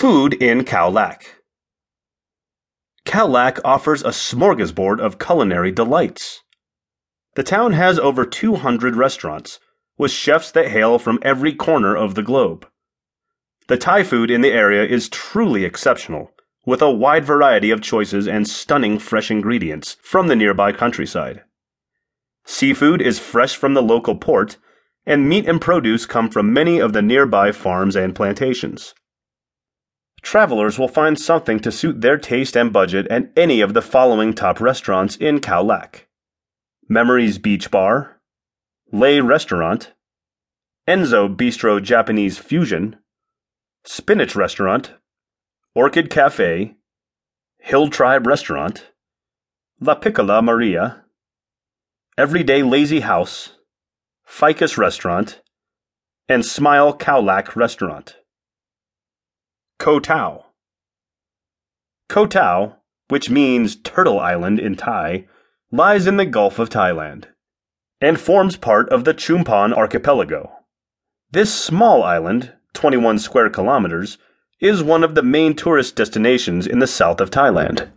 Food in Khao Lak. Khao Lak offers a smorgasbord of culinary delights. The town has over 200 restaurants, with chefs that hail from every corner of the globe. The Thai food in the area is truly exceptional, with a wide variety of choices and stunning fresh ingredients from the nearby countryside. Seafood is fresh from the local port, and meat and produce come from many of the nearby farms and plantations. Travelers will find something to suit their taste and budget at any of the following top restaurants in Khao Lak Memories Beach Bar, Lei Restaurant, Enzo Bistro Japanese Fusion, Spinach Restaurant, Orchid Cafe, Hill Tribe Restaurant, La Piccola Maria, Everyday Lazy House, Ficus Restaurant, and Smile Lak Restaurant. Koh Tao. Koh Tao, which means Turtle Island in Thai, lies in the Gulf of Thailand and forms part of the Chumphon archipelago. This small island, 21 square kilometers, is one of the main tourist destinations in the south of Thailand.